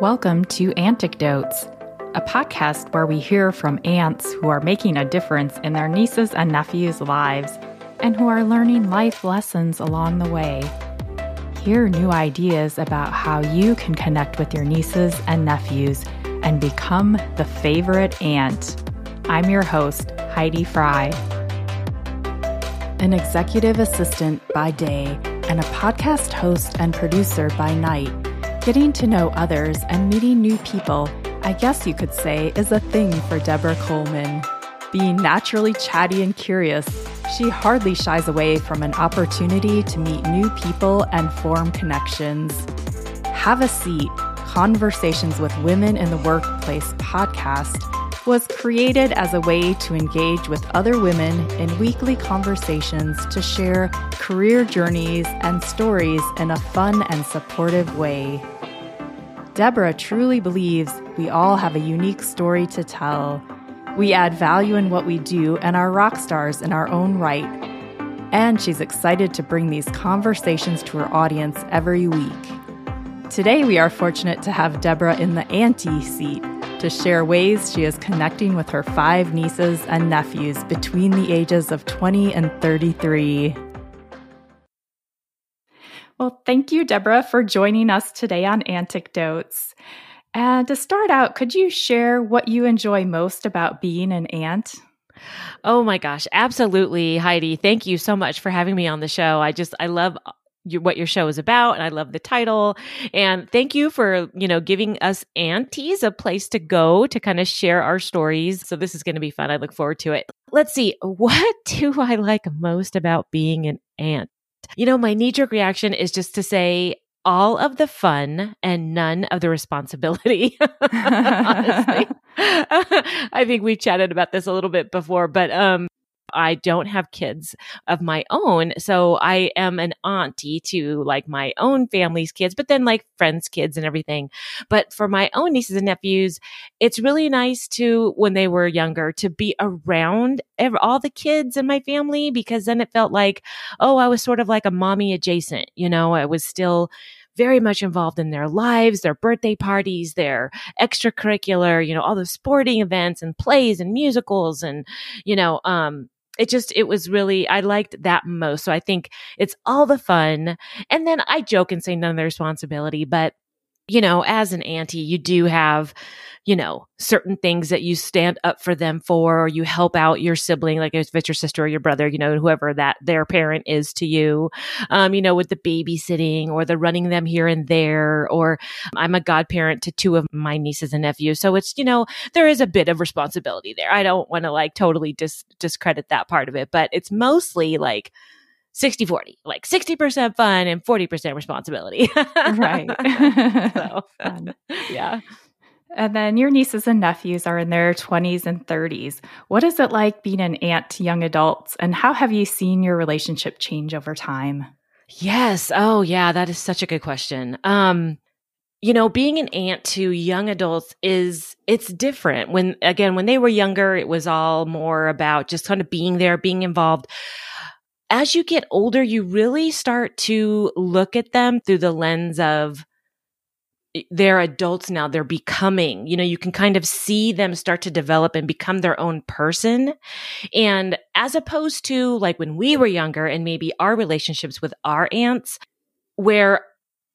Welcome to Auntecdotes, a podcast where we hear from aunts who are making a difference in their nieces and nephews' lives and who are learning life lessons along the way. Hear new ideas about how you can connect with your nieces and nephews and become the favorite aunt. I'm your host, Heidi Fry. An executive assistant by day and a podcast host and producer by night. Getting to know others and meeting new people, I guess you could say, is a thing for Debra Coleman. Being naturally chatty and curious, she hardly shies away from an opportunity to meet new people and form connections. Have a Seat Conversations with Women in the Workplace podcast was created as a way to engage with other women in weekly conversations to share career journeys and stories in a fun and supportive way. Debra truly believes we all have a unique story to tell. We add value in what we do and are rock stars in our own right. And she's excited to bring these conversations to her audience every week. Today, we are fortunate to have Debra in the auntie seat to share ways she is connecting with her five nieces and nephews between the ages of 20 and 33. Well, thank you, Debra, for joining us today on Auntecdotes. And to start out, could you share what you enjoy most about being an aunt? Oh my gosh, absolutely, Heidi. Thank you so much for having me on the show. I just I love uh, your, what your show is about and I love the title. And thank you for, you know, giving us aunties a place to go to kind of share our stories. So this is going to be fun. I look forward to it. Let's see. What do I like most about being an aunt? You know, my knee jerk reaction is just to say all of the fun and none of the responsibility. Honestly. I think we chatted about this a little bit before, but um I don't have kids of my own. So I am an auntie to like my own family's kids, but then like friends' kids and everything. But for my own nieces and nephews, it's really nice to, when they were younger, to be around all the kids in my family because then it felt like, oh, I was sort of like a mommy adjacent. You know, I was still very much involved in their lives, their birthday parties, their extracurricular, you know, all the sporting events and plays and musicals and, you know, um, it just it was really i liked that most. So i think it's all the fun. And then i joke and say none of the responsibility but you know as an auntie you do have you know certain things that you stand up for them for or you help out your sibling like if it's your sister or your brother you know whoever that their parent is to you. Um you know with the babysitting or the running them here and there or i'm a godparent to two of my nieces and nephews. So it's you know there is a bit of responsibility there. I don't want to like totally dis- discredit that part of it but it's mostly like 60 40 like 60% fun and 40% responsibility right so yeah and then your nieces and nephews are in their 20s and 30s. What is it like being an aunt to young adults, and how have you seen your relationship change over time? Yes. Oh, yeah. That is such a good question. Um, you know, being an aunt to young adults is, it's different. When, again, when they were younger, it was all more about just kind of being there, being involved. As you get older, you really start to look at them through the lens of, they're adults now. They're becoming, you know, you can kind of see them start to develop and become their own person. And as opposed to like when we were younger and maybe our relationships with our aunts, where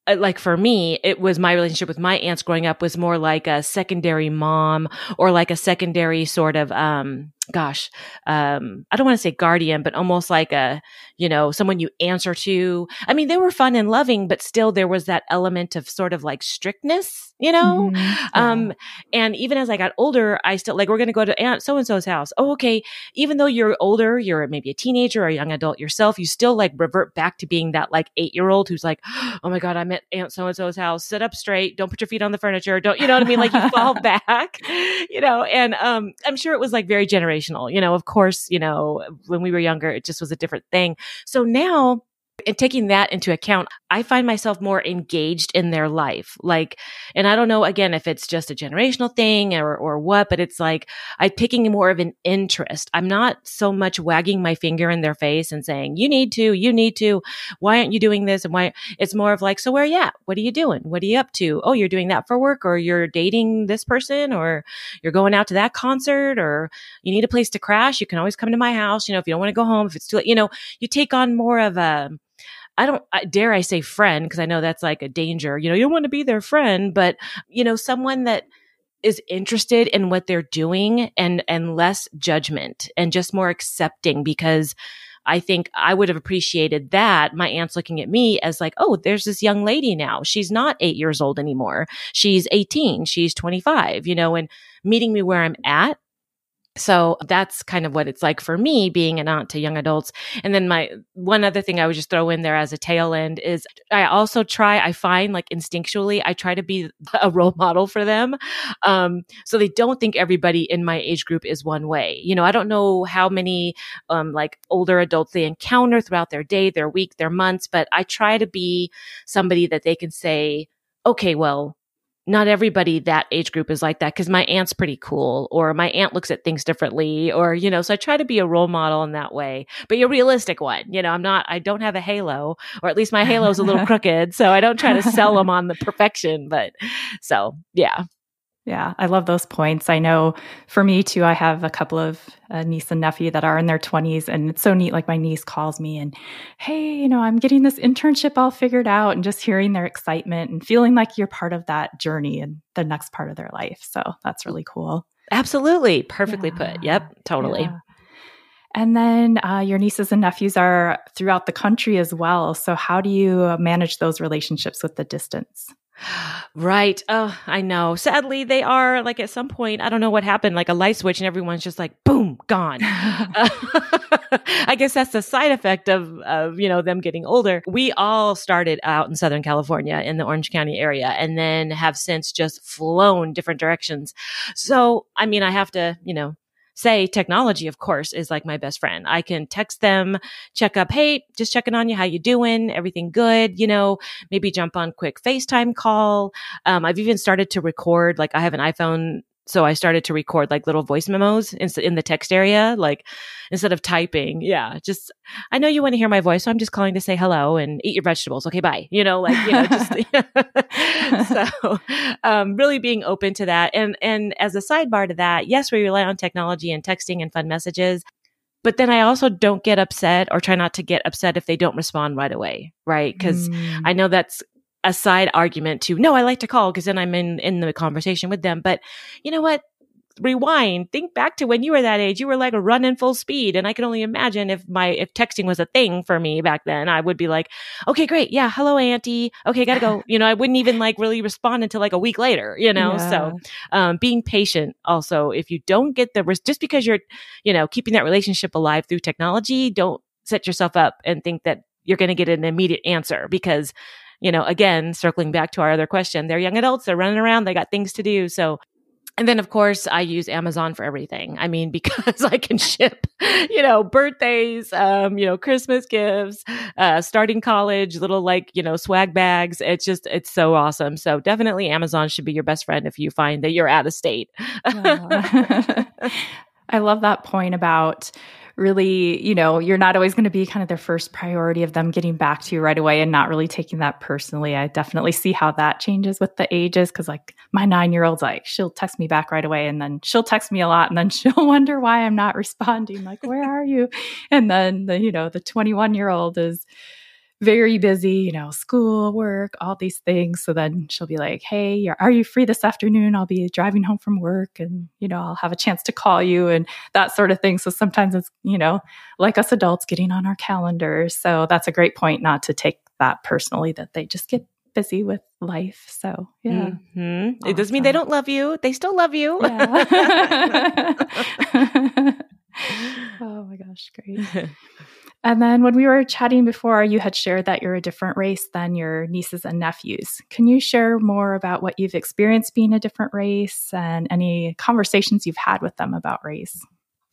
uh, like for me, it was my relationship with my aunts growing up was more like a secondary mom or like a secondary sort of, um, gosh, um, I don't want to say guardian, but almost like a, you know, someone you answer to. I mean, they were fun and loving, but still there was that element of sort of like strictness, you know? Mm-hmm. Um, and even as I got older, I still like, we're going to go to Aunt so and so's house. Oh, okay. Even though you're older, you're maybe a teenager or a young adult yourself, you still like revert back to being that like eight year old who's like, oh my God, I'm at Aunt so and so's house. Sit up straight. Don't put your feet on the furniture. Don't, you know what I mean? Like you fall back, you know? And, um, I'm sure it was like very you know, of course, you know, when we were younger, it just was a different thing. So now and taking that into account, I find myself more engaged in their life. Like, and I don't know again if it's just a generational thing or or what, but it's like I'm picking more of an interest. I'm not so much wagging my finger in their face and saying, "You need to, you need to. Why aren't you doing this?" And why? It's more of like, "So where are you at? What are you doing? What are you up to? Oh, you're doing that for work, or you're dating this person, or you're going out to that concert, or you need a place to crash. You can always come to my house. You know, if you don't want to go home, if it's too late, you know, you take on more of a I don't I, dare I say friend because I know that's like a danger. You know, you don't want to be their friend, but you know, someone that is interested in what they're doing and and less judgment and just more accepting because I think I would have appreciated that. My aunt's looking at me as like, oh, there's this young lady now. She's not eight years old anymore. She's 18. She's 25, you know, and meeting me where I'm at so that's kind of what it's like for me being an aunt to young adults. And then my one other thing I would just throw in there as a tail end is I also try, I find like instinctually, I try to be a role model for them. Um, so they don't think everybody in my age group is one way. You know, I don't know how many um, like older adults they encounter throughout their day, their week, their months, but I try to be somebody that they can say, okay, well, not everybody that age group is like that because my aunt's pretty cool or my aunt looks at things differently or you know so i try to be a role model in that way but you're a realistic one you know i'm not i don't have a halo or at least my halo is a little crooked so i don't try to sell them on the perfection but so yeah yeah, I love those points. I know for me too, I have a couple of uh, niece and nephew that are in their 20s, and it's so neat. Like my niece calls me and, hey, you know, I'm getting this internship all figured out, and just hearing their excitement and feeling like you're part of that journey and the next part of their life. So that's really cool. Absolutely. Perfectly yeah. put. Yep, totally. Yeah. And then uh, your nieces and nephews are throughout the country as well. So, how do you manage those relationships with the distance? Right. Oh, I know. Sadly, they are like at some point, I don't know what happened, like a light switch, and everyone's just like, boom, gone. uh, I guess that's the side effect of, of, you know, them getting older. We all started out in Southern California in the Orange County area and then have since just flown different directions. So, I mean, I have to, you know, say technology, of course, is like my best friend. I can text them, check up, hey, just checking on you. How you doing? Everything good? You know, maybe jump on quick FaceTime call. Um, I've even started to record, like I have an iPhone so I started to record like little voice memos in, in the text area, like instead of typing. Yeah, just I know you want to hear my voice, so I'm just calling to say hello and eat your vegetables. Okay, bye. You know, like you know, just so um, really being open to that. And and as a sidebar to that, yes, we rely on technology and texting and fun messages. But then I also don't get upset or try not to get upset if they don't respond right away, right? Because mm. I know that's a side argument to no, I like to call because then I'm in in the conversation with them. But you know what? Rewind, think back to when you were that age. You were like running full speed, and I can only imagine if my if texting was a thing for me back then, I would be like, okay, great, yeah, hello, auntie. Okay, gotta go. You know, I wouldn't even like really respond until like a week later. You know, yeah. so um, being patient. Also, if you don't get the just because you're, you know, keeping that relationship alive through technology, don't set yourself up and think that you're going to get an immediate answer because you know, again, circling back to our other question, they're young adults, they're running around, they got things to do. So, and then of course I use Amazon for everything. I mean, because I can ship, you know, birthdays, um, you know, Christmas gifts, uh, starting college, little like, you know, swag bags. It's just, it's so awesome. So definitely Amazon should be your best friend if you find that you're out of state. I love that point about really, you know, you're not always going to be kind of their first priority of them getting back to you right away and not really taking that personally. I definitely see how that changes with the ages because, like, my nine year old's like, she'll text me back right away and then she'll text me a lot and then she'll wonder why I'm not responding. Like, where are you? And then the, you know, the 21 year old is, very busy, you know, school, work, all these things. So then she'll be like, Hey, are you free this afternoon? I'll be driving home from work and, you know, I'll have a chance to call you and that sort of thing. So sometimes it's, you know, like us adults getting on our calendars. So that's a great point not to take that personally, that they just get busy with life. So yeah. Mm-hmm. Awesome. It doesn't mean they don't love you. They still love you. Yeah. oh my gosh, great. And then when we were chatting before, you had shared that you're a different race than your nieces and nephews. Can you share more about what you've experienced being a different race and any conversations you've had with them about race?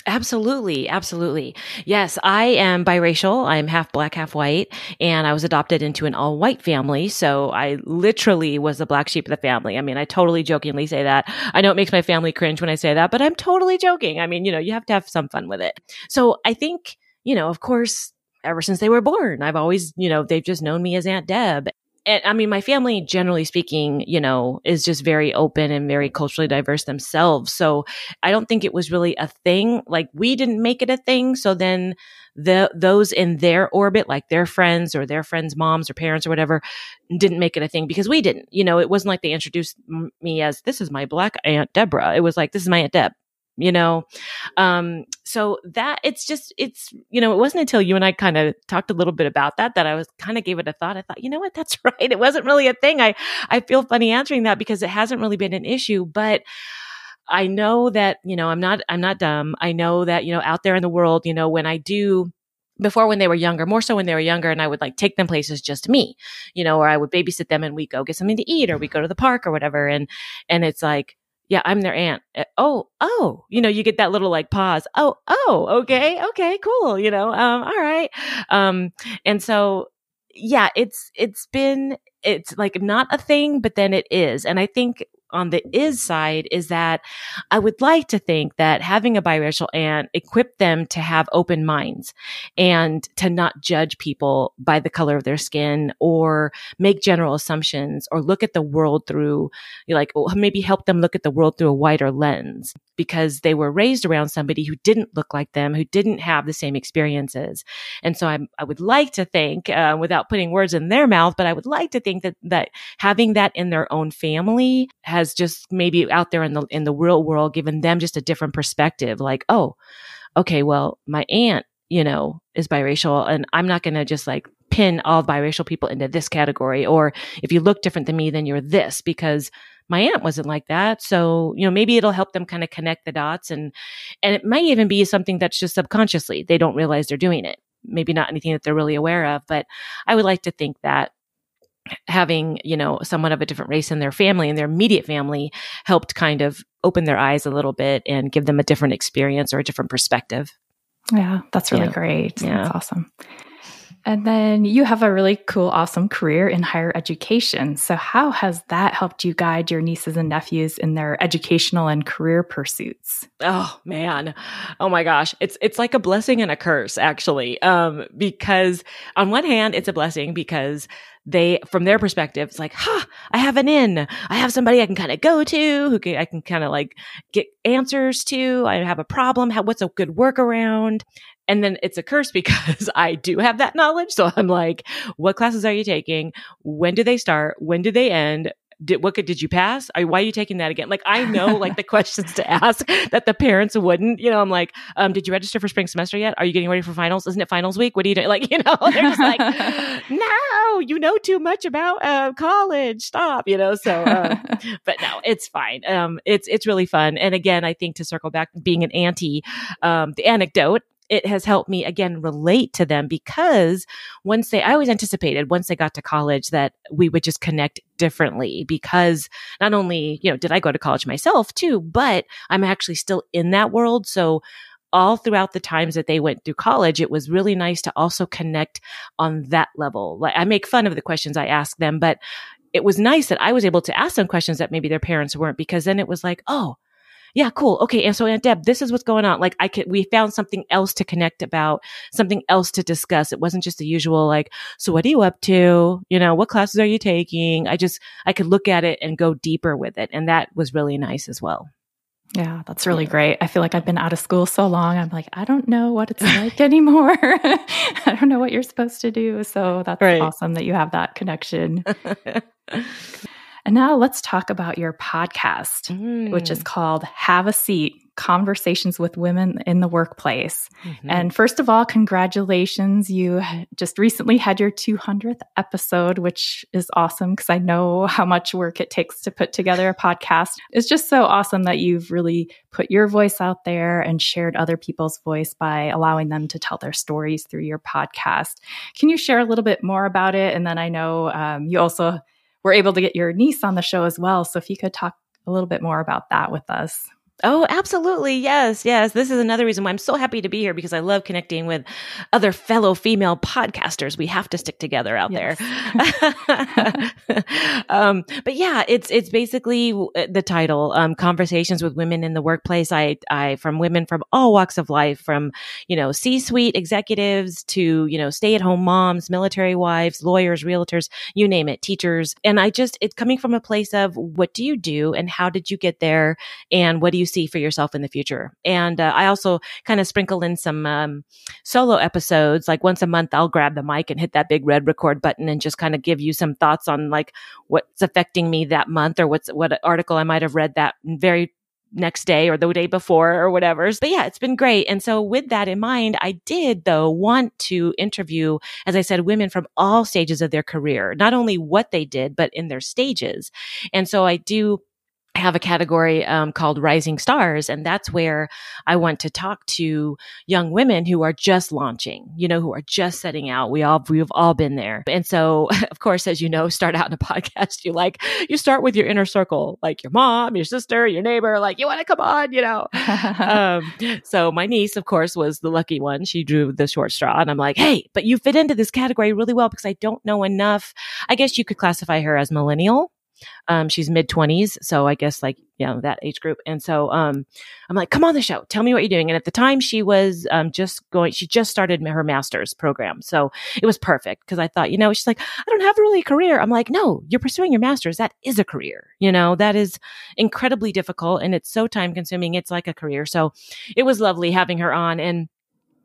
Absolutely. Absolutely. Yes, I am biracial. I'm half black, half white, and I was adopted into an all white family. So I literally was the black sheep of the family. I mean, I totally jokingly say that. I know it makes my family cringe when I say that, but I'm totally joking. I mean, you know, you have to have some fun with it. So I think, you know, of course, ever since they were born, I've always, you know, they've just known me as Aunt Deb and I mean, my family, generally speaking, you know, is just very open and very culturally diverse themselves. So I don't think it was really a thing. Like we didn't make it a thing. So then the, those in their orbit, like their friends or their friends' moms or parents or whatever, didn't make it a thing because we didn't, you know, it wasn't like they introduced me as this is my black aunt Debra. It was like, this is my aunt Deb you know? Um so that it's just it's you know it wasn't until you and i kind of talked a little bit about that that i was kind of gave it a thought. I thought you know what? That's right. It wasn't really a thing. I i feel funny answering that because it hasn't really been an issue but i know that you know i'm not i'm not dumb. I know that you know out there in the world you know when i do before when they were younger, more so when they were younger, and I would like take them places just me, you know, or I would babysit them and we go get something to eat or we go to the park or whatever. And, and it's like, yeah, I'm their aunt. Eh, oh, oh, you know, you get that little like pause. Oh, oh, okay, okay, cool. You know, um, all right. Um, and so, yeah, it's, it's been, it's like not a thing, but then it is. And I think on the is side is that I would like to think that having a biracial aunt equipped them to have open minds and to not judge people by the color of their skin or make general assumptions or look at the world through like maybe help them look at the world through a wider lens because they were raised around somebody who didn't look like them, who didn't have the same experiences. And so I'm, i would like to think, uh, without putting words in their mouth, but I would like to think that, that having that in their own family has just maybe out there in the, in the real world given them just a different perspective. Like, oh, okay, well, my aunt, you know, is biracial and I'm not going to just like pin all biracial people into this category. Or if you look different than me, then you're this because my aunt wasn't like that. So, you know, maybe it'll help them kind of connect the dots and, and it might even be something that's just subconsciously. They don't realize they're doing it. Maybe not anything that they're really aware of, but I would like to think that having, you know, someone of a different race in their family and their immediate family helped kind of open their eyes a little bit and give them a different experience or a different perspective. Yeah, that's really yeah. great. Yeah. That's awesome. And then you have a really cool, awesome career in higher education. So, how has that helped you guide your nieces and nephews in their educational and career pursuits? Oh man, oh my gosh, it's it's like a blessing and a curse, actually. Um, because on one hand, it's a blessing because they, from their perspective, it's like, huh, I have an in. I have somebody I can kind of go to who can, I can kind of like get answers to. I have a problem. How, what's a good workaround? And then it's a curse because I do have that knowledge. So I'm like, what classes are you taking? When do they start? When do they end? did what could did you pass? Are, why are you taking that again? Like I know like the questions to ask that the parents wouldn't. You know, I'm like, um, did you register for spring semester yet? Are you getting ready for finals? Isn't it finals week? What are you doing? Like, you know, they're just like, no, you know too much about uh, college. Stop. You know, so uh, but no, it's fine. Um, it's it's really fun. And again, I think to circle back, being an auntie, um, the anecdote it has helped me again relate to them because once they, I always anticipated once they got to college that we would just connect differently because not only, you know, did I go to college myself too, but I'm actually still in that world. So all throughout the times that they went through college, it was really nice to also connect on that level. Like I make fun of the questions I ask them, but it was nice that I was able to ask them questions that maybe their parents weren't because then it was like, oh, yeah, cool. Okay. And so Aunt Deb, this is what's going on. Like I could, we found something else to connect about, something else to discuss. It wasn't just the usual, like, so what are you up to? You know, what classes are you taking? I just, I could look at it and go deeper with it. And that was really nice as well. Yeah, that's really great. I feel like I've been out of school so long. I'm like, I don't know what it's like anymore. I don't know what you're supposed to do. So that's right. awesome that you have that connection. And now let's talk about your podcast, mm. which is mm. called Have a Seat Conversations with Women in the Workplace. Mm-hmm. And first of all, congratulations. You just recently had your 200th episode, which is awesome because I know how much work it takes to put together a podcast. It's just so awesome that you've really put your voice out there and shared other people's voice by allowing them to tell their stories through your podcast. Can you share a little bit more about it? And then I know um, you also were able to get your niece on the show as well. So if you could talk a little bit more about that with us. Oh, absolutely. Yes. Yes. This is another reason why I'm so happy to be here because I love connecting with other fellow female podcasters. We have to stick together out yes. there. um, but yeah, it's, it's basically uh, the title, um, conversations with women in the workplace. I, I, from women from all walks of life, from, you know, C-suite executives to, you know, stay at home moms, military wives, lawyers, realtors, you name it, teachers. And I just, it's coming from a place of what do you do and how did you get there? And what do you see for yourself in the future. And uh, I also kind of sprinkle in some um, solo episodes. Like once a month, I'll grab the mic and hit that big red record button and just kind of give you some thoughts on like what's affecting me that month or what's what article I might have read that very next day or the day before or whatever. But yeah, it's been great. And so with that in mind, I did though want to interview, as I said, women from all stages of their career, not only what they did, but in their stages. And so I do have a category um, called Rising Stars, and that's where I want to talk to young women who are just launching, you know, who are just setting out. We all we've all been there, and so of course, as you know, start out in a podcast, you like you start with your inner circle, like your mom, your sister, your neighbor, like you want to come on, you know. um, so my niece, of course, was the lucky one. She drew the short straw, and I'm like, hey, but you fit into this category really well because I don't know enough. I guess you could classify her as millennial um, she's mid twenties, so I guess like you know that age group. And so um, I'm like, come on the show, tell me what you're doing. And at the time, she was um, just going, she just started her master's program, so it was perfect because I thought, you know, she's like, I don't have really a career. I'm like, no, you're pursuing your master's. That is a career. You know, that is incredibly difficult and it's so time consuming. It's like a career. So it was lovely having her on and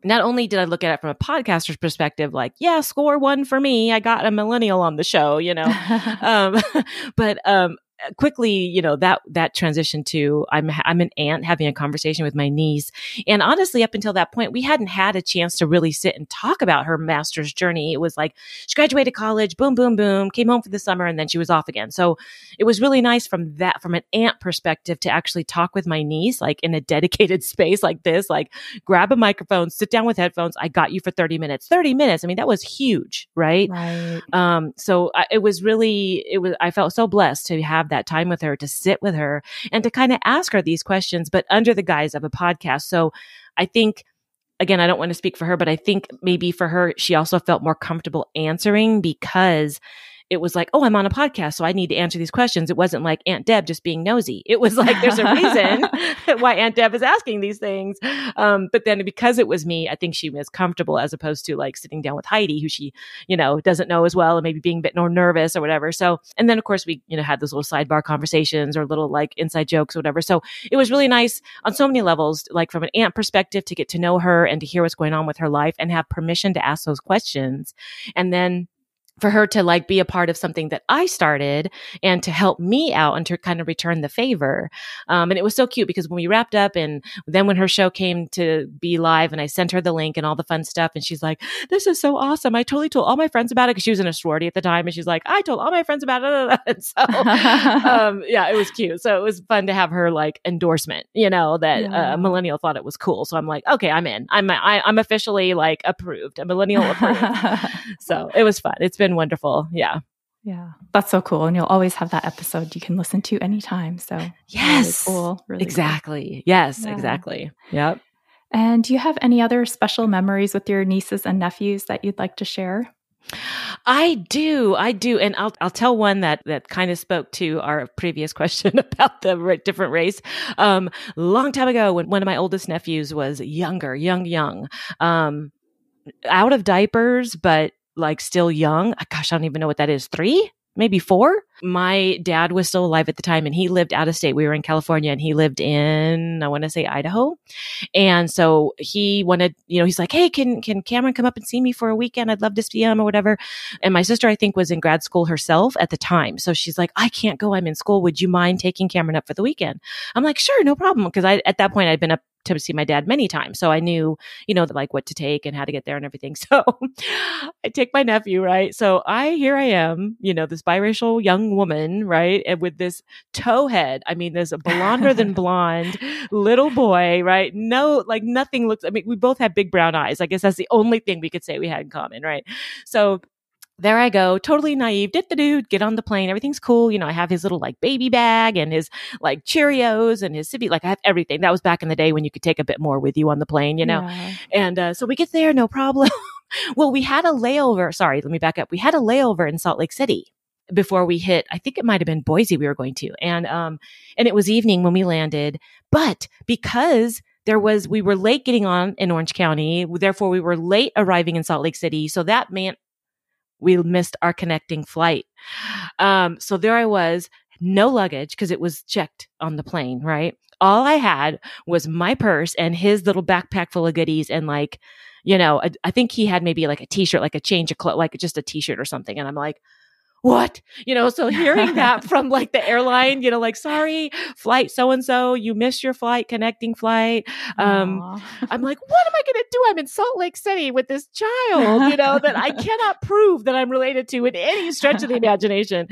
not only did I look at it from a podcaster's perspective, like, yeah, score one for me. I got a millennial on the show, you know, um, but um, quickly, you know, that, that transition to I'm, I'm an aunt having a conversation with my niece. And honestly, up until that point, we hadn't had a chance to really sit and talk about her master's journey. It was like she graduated college, boom, boom, boom, came home for the summer, and then she was off again. So it was really nice from that, from an aunt perspective to actually talk with my niece, like in a dedicated space like this, like grab a microphone, sit down with headphones. I got you for 30 minutes, 30 minutes. I mean, that was huge, right? Right. Um, so I, it was really, it was, I felt so blessed to have have that time with her, to sit with her and to kind of ask her these questions, but under the guise of a podcast. So I think again, I don't want to speak for her, but I think maybe for her, she also felt more comfortable answering because it was like, oh, I'm on a podcast, so I need to answer these questions. It wasn't like Aunt Deb just being nosy. It was like, there's a reason why Aunt Deb is asking these things. Um, but then because it was me, I think she was comfortable as opposed to like sitting down with Heidi, who she, you know, doesn't know as well and maybe being a bit more nervous or whatever. So, and then of course we, you know, had those little sidebar conversations or little like inside jokes or whatever. So it was really nice on so many levels, like from an aunt perspective to get to know her and to hear what's going on with her life and have permission to ask those questions. And then for her to like be a part of something that I started and to help me out and to kind of return the favor. Um, and it was so cute because when we wrapped up and then when her show came to be live and I sent her the link and all the fun stuff and she's like, this is so awesome. I totally told all my friends about it because she was in a sorority at the time and she's like, I told all my friends about it. And so, um, yeah, it was cute. So it was fun to have her like endorsement, you know, that yeah. a millennial thought it was cool. So I'm like, okay, I'm in. I'm, I, am i am officially like approved, a millennial approved. so it was fun. It's been been wonderful. Yeah. Yeah. That's so cool. And you'll always have that episode you can listen to anytime. So, yes. Really cool. Really exactly. Cool. Yes, yeah. exactly. Yep. And do you have any other special memories with your nieces and nephews that you'd like to share? I do, I do, and I'll I'll tell one that that kind of spoke to our previous question about the different race. Um, long time ago, when one of my oldest nephews was younger, young, young, um, out of diapers, but like still young. Uh, gosh, I don't even know what that is. Three, maybe four. My dad was still alive at the time and he lived out of state. We were in California and he lived in, I want to say Idaho. And so he wanted, you know, he's like, Hey, can, can Cameron come up and see me for a weekend? I'd love to see him or whatever. And my sister, I think was in grad school herself at the time. So she's like, I can't go. I'm in school. Would you mind taking Cameron up for the weekend? I'm like, sure, no problem. Cause I, at that point I'd been up to see my dad many times. So I knew, you know, like what to take and how to get there and everything. So I take my nephew, right? So I, here I am, you know, this biracial young woman, right? And with this toe head. I mean, there's a blonder than blonde little boy, right? No, like nothing looks, I mean, we both have big brown eyes. I guess that's the only thing we could say we had in common, right? So there I go, totally naive. Did the dude get on the plane? Everything's cool. You know, I have his little like baby bag and his like Cheerios and his sippy. Like I have everything. That was back in the day when you could take a bit more with you on the plane, you know. Yeah. And uh, so we get there, no problem. well, we had a layover. Sorry, let me back up. We had a layover in Salt Lake City before we hit. I think it might have been Boise. We were going to, and um, and it was evening when we landed. But because there was we were late getting on in Orange County, therefore we were late arriving in Salt Lake City. So that meant we missed our connecting flight. Um, so there I was, no luggage because it was checked on the plane, right? All I had was my purse and his little backpack full of goodies and like, you know, I, I think he had maybe like a t-shirt, like a change of clothes, like just a t-shirt or something. And I'm like, what? You know, so hearing that from like the airline, you know, like, sorry, flight so and so, you missed your flight, connecting flight. Um, I'm like, what am I going to do? I'm in Salt Lake City with this child, you know, that I cannot prove that I'm related to in any stretch of the imagination.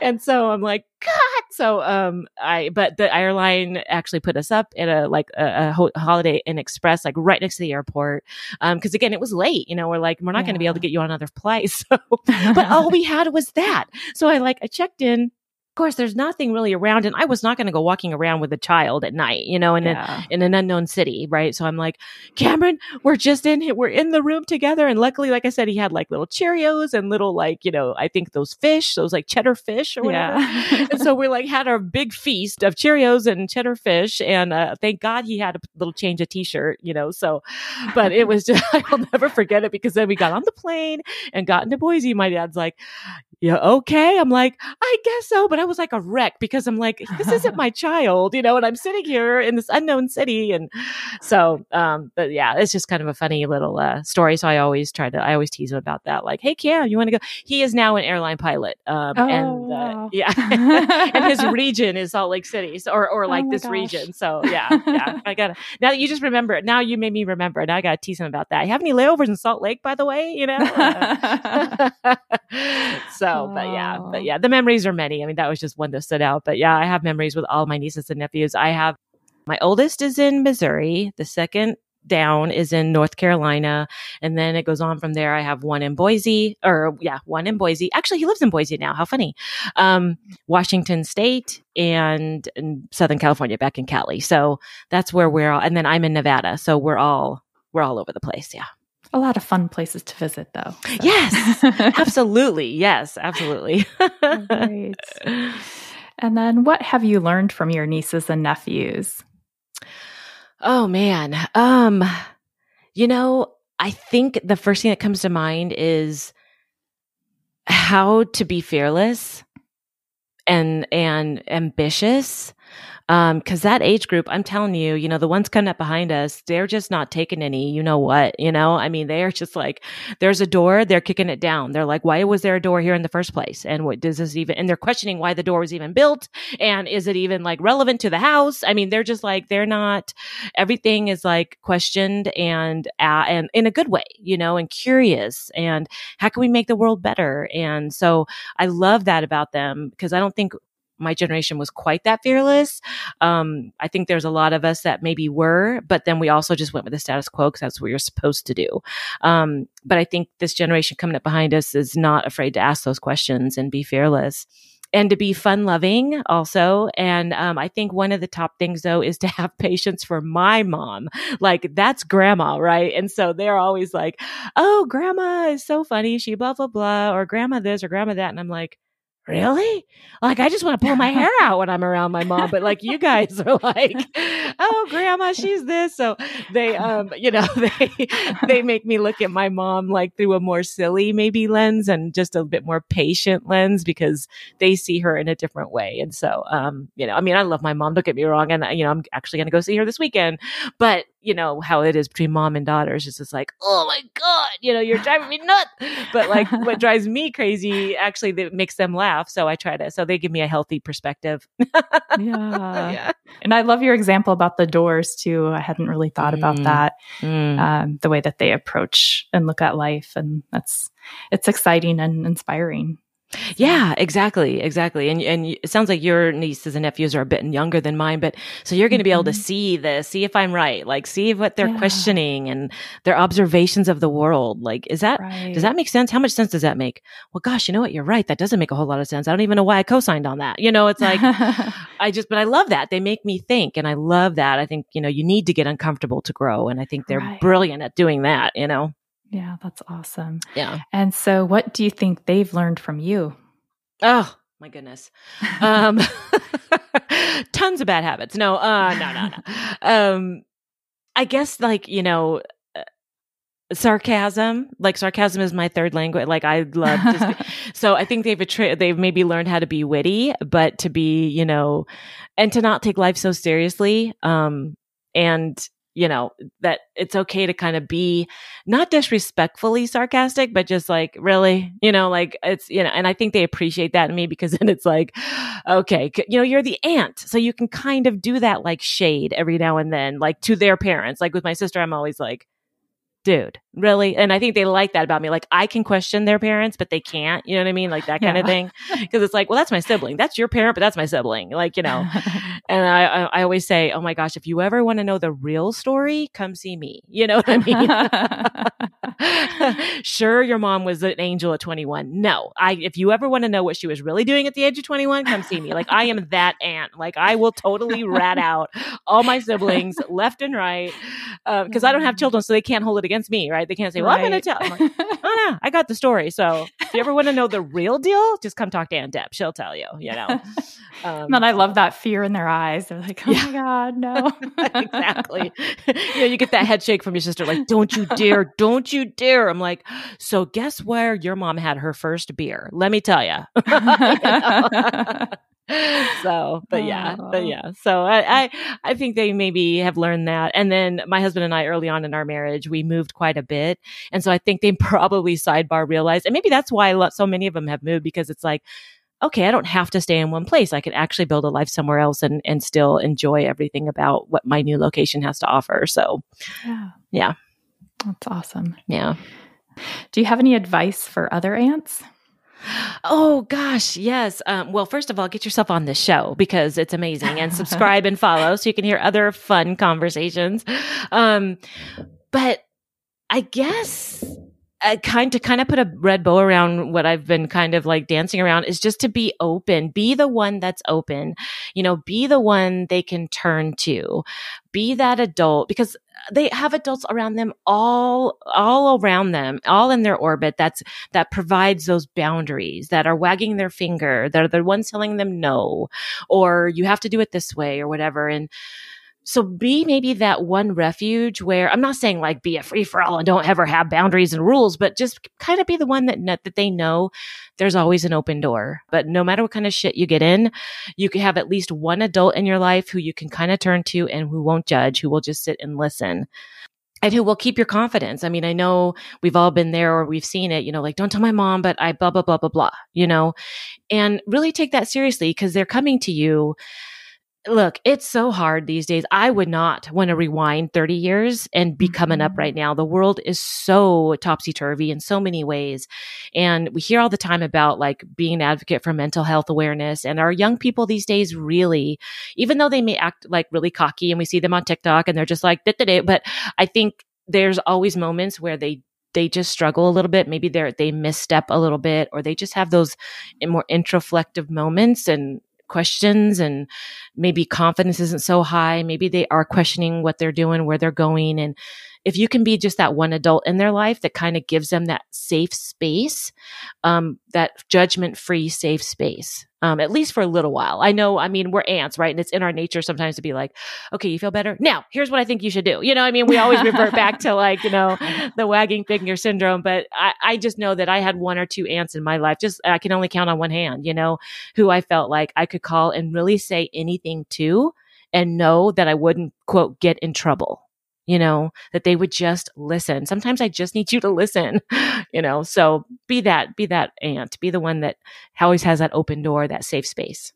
And so I'm like, God. So, um, I, but the airline actually put us up at a, like a, a Holiday Inn Express, like right next to the airport. Um, cause again, it was late, you know, we're like, we're not yeah. going to be able to get you on another flight. So, but all we had was that. So I like, I checked in course, there's nothing really around, and I was not going to go walking around with a child at night, you know, in yeah. a, in an unknown city, right? So I'm like, Cameron, we're just in we're in the room together, and luckily, like I said, he had like little Cheerios and little like you know, I think those fish, those like cheddar fish or whatever. Yeah. and so we like had our big feast of Cheerios and cheddar fish, and uh, thank God he had a little change of t-shirt, you know. So, but it was just I'll never forget it because then we got on the plane and got into Boise. My dad's like, yeah, okay. I'm like, I guess so. But I was like a wreck because I'm like, this isn't my child, you know, and I'm sitting here in this unknown city. And so, um, but yeah, it's just kind of a funny little uh, story. So I always try to, I always tease him about that. Like, hey, Cam, you want to go? He is now an airline pilot. Um, oh, and uh, wow. yeah, and his region is Salt Lake City so, or, or oh like oh this gosh. region. So yeah, yeah, I got to, now that you just remember it, now you made me remember. Now I got to tease him about that. You have any layovers in Salt Lake, by the way, you know? Uh, so, so, but yeah, but yeah, the memories are many. I mean, that was just one that stood out. But yeah, I have memories with all my nieces and nephews. I have my oldest is in Missouri. The second down is in North Carolina. And then it goes on from there. I have one in Boise, or yeah, one in Boise. Actually, he lives in Boise now. How funny. Um, Washington State and, and Southern California back in Cali. So that's where we're all, and then I'm in Nevada. So we're all, we're all over the place. Yeah. A lot of fun places to visit, though. So. Yes, absolutely. Yes, absolutely. And then, what have you learned from your nieces and nephews? Oh man, um, you know, I think the first thing that comes to mind is how to be fearless and and ambitious um, cause that age group, I'm telling you, you know, the ones coming up behind us, they're just not taking any, you know what, you know, I mean, they are just like, there's a door, they're kicking it down. They're like, why was there a door here in the first place? And what does this even, and they're questioning why the door was even built. And is it even like relevant to the house? I mean, they're just like, they're not, everything is like questioned and, uh, and in a good way, you know, and curious. And how can we make the world better? And so I love that about them because I don't think my generation was quite that fearless. Um, I think there's a lot of us that maybe were, but then we also just went with the status quo because that's what you're supposed to do. Um, but I think this generation coming up behind us is not afraid to ask those questions and be fearless. And to be fun loving also. And um, I think one of the top things though is to have patience for my mom. Like that's grandma, right? And so they're always like, oh, grandma is so funny. She blah, blah, blah, or grandma this or grandma that. And I'm like, really? Like, I just want to pull my hair out when I'm around my mom. But like, you guys are like, oh, grandma, she's this. So they, um, you know, they, they make me look at my mom like through a more silly maybe lens and just a bit more patient lens because they see her in a different way. And so, um, you know, I mean, I love my mom. Don't get me wrong. And, you know, I'm actually going to go see her this weekend, but you know how it is between mom and daughters. It's just like, oh my god, you know, you're driving me nuts. But like, what drives me crazy actually that makes them laugh. So I try to. So they give me a healthy perspective. yeah. yeah. And I love your example about the doors too. I hadn't really thought mm. about that. Mm. Um, the way that they approach and look at life, and that's it's exciting and inspiring. Yeah, exactly, exactly. And and it sounds like your nieces and nephews are a bit younger than mine, but so you're going to be able to mm-hmm. see this, see if I'm right, like see what they're yeah. questioning and their observations of the world. Like, is that right. does that make sense? How much sense does that make? Well, gosh, you know what? You're right. That doesn't make a whole lot of sense. I don't even know why I co-signed on that. You know, it's like I just, but I love that they make me think, and I love that. I think you know you need to get uncomfortable to grow, and I think they're right. brilliant at doing that. You know. Yeah, that's awesome. Yeah. And so, what do you think they've learned from you? Oh, my goodness. Um, tons of bad habits. No, uh, no, no, no. Um, I guess like, you know, sarcasm, like sarcasm is my third language. Like I love to so I think they've attra- they've maybe learned how to be witty, but to be, you know, and to not take life so seriously. Um, and you know, that it's okay to kind of be not disrespectfully sarcastic, but just like, really, you know, like it's, you know, and I think they appreciate that in me because then it's like, okay, you know, you're the aunt. So you can kind of do that like shade every now and then, like to their parents. Like with my sister, I'm always like, dude, really? And I think they like that about me. Like I can question their parents, but they can't. You know what I mean? Like that kind yeah. of thing. Because it's like, well, that's my sibling. That's your parent, but that's my sibling. Like you know. and I, I always say, oh my gosh, if you ever want to know the real story, come see me. You know what I mean? sure, your mom was an angel at 21. No, I. If you ever want to know what she was really doing at the age of 21, come see me. Like I am that aunt. Like I will totally rat out all my siblings left and right because uh, I don't have children, so they can't hold it against me, right? They can't say, "Well, right. I'm going to tell." I'm like, "Oh no, I got the story." So if you ever want to know the real deal, just come talk to Aunt Deb. She'll tell you. You know. Um, and I love that fear in their eyes. They're like, "Oh yeah. my god, no!" exactly. you know, you get that head shake from your sister, like, "Don't you dare! Don't you dare!" I'm like, "So guess where your mom had her first beer? Let me tell you." you so but yeah but yeah. So I, I i think they maybe have learned that. And then my husband and i early on in our marriage we moved quite a bit. And so i think they probably sidebar realized and maybe that's why so many of them have moved because it's like okay i don't have to stay in one place. I could actually build a life somewhere else and and still enjoy everything about what my new location has to offer. So yeah. yeah. That's awesome. Yeah. Do you have any advice for other aunts Oh gosh, yes. Um, well, first of all, get yourself on this show because it's amazing, and subscribe and follow so you can hear other fun conversations. Um, but I guess Kind to kind of put a red bow around what I've been kind of like dancing around is just to be open, be the one that's open, you know, be the one they can turn to, be that adult because they have adults around them all all around them all in their orbit that's that provides those boundaries that are wagging their finger that are the ones telling them no or you have to do it this way or whatever. And so be maybe that one refuge where I'm not saying like be a free for all and don't ever have boundaries and rules, but just kind of be the one that that they know there's always an open door. But no matter what kind of shit you get in, you can have at least one adult in your life who you can kind of turn to and who won't judge, who will just sit and listen and who will keep your confidence. I mean, I know we've all been there or we've seen it, you know, like, don't tell my mom, but I blah, blah, blah, blah, blah, you know, and really take that seriously because they're coming to you look, it's so hard these days. I would not want to rewind 30 years and be coming up mm-hmm. right now. The world is so topsy turvy in so many ways. And we hear all the time about like being an advocate for mental health awareness. And our young people these days really, even though they may act like really cocky and we see them on TikTok and they're just like, but I think there's always moments where they they just struggle a little bit. Maybe they're they misstep a little bit, or they just have those more introflective moments. And questions and maybe confidence isn't so high. Maybe they are questioning what they're doing, where they're going. And if you can be just that one adult in their life that kind of gives them that safe space, um, that judgment free safe space, um, at least for a little while. I know, I mean, we're aunts, right? And it's in our nature sometimes to be like, okay, you feel better? Now, here's what I think you should do. You know, I mean, we always revert back to like, you know, the wagging finger syndrome. But I, I just know that I had one or two aunts in my life, just I can only count on one hand, you know, who I felt like I could call and really say anything to and know that I wouldn't, quote, get in trouble you know, that they would just listen. Sometimes I just need you to listen, you know, so be that, be that aunt, be the one that always has that open door, that safe space.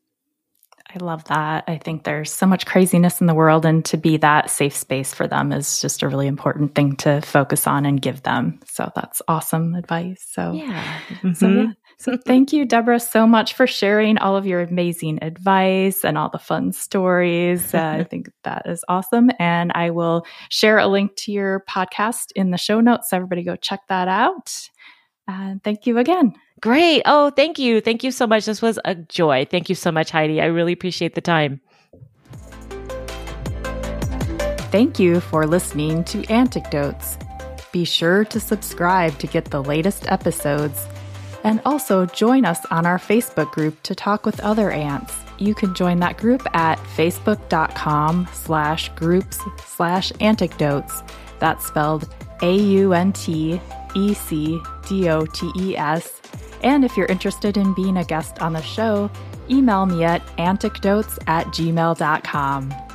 I love that. I think there's so much craziness in the world, and to be that safe space for them is just a really important thing to focus on and give them. So that's awesome advice. So, yeah. Mm-hmm. So, yeah. So thank you, Debra, so much for sharing all of your amazing advice and all the fun stories. Uh, I think that is awesome. And I will share a link to your podcast in the show notes. So everybody go check that out. And thank you again. Great. Oh, thank you. Thank you so much. This was a joy. Thank you so much, Heidi. I really appreciate the time. Thank you for listening to Auntecdotes. Be sure to subscribe to get the latest episodes. And also join us on our Facebook group to talk with other aunts. You can join that group at facebook.com slash groups slash auntecdotes. That's spelled A-U-N-T E C D O T E S. And if you're interested in being a guest on the show, email me at auntecdotes at gmail.com.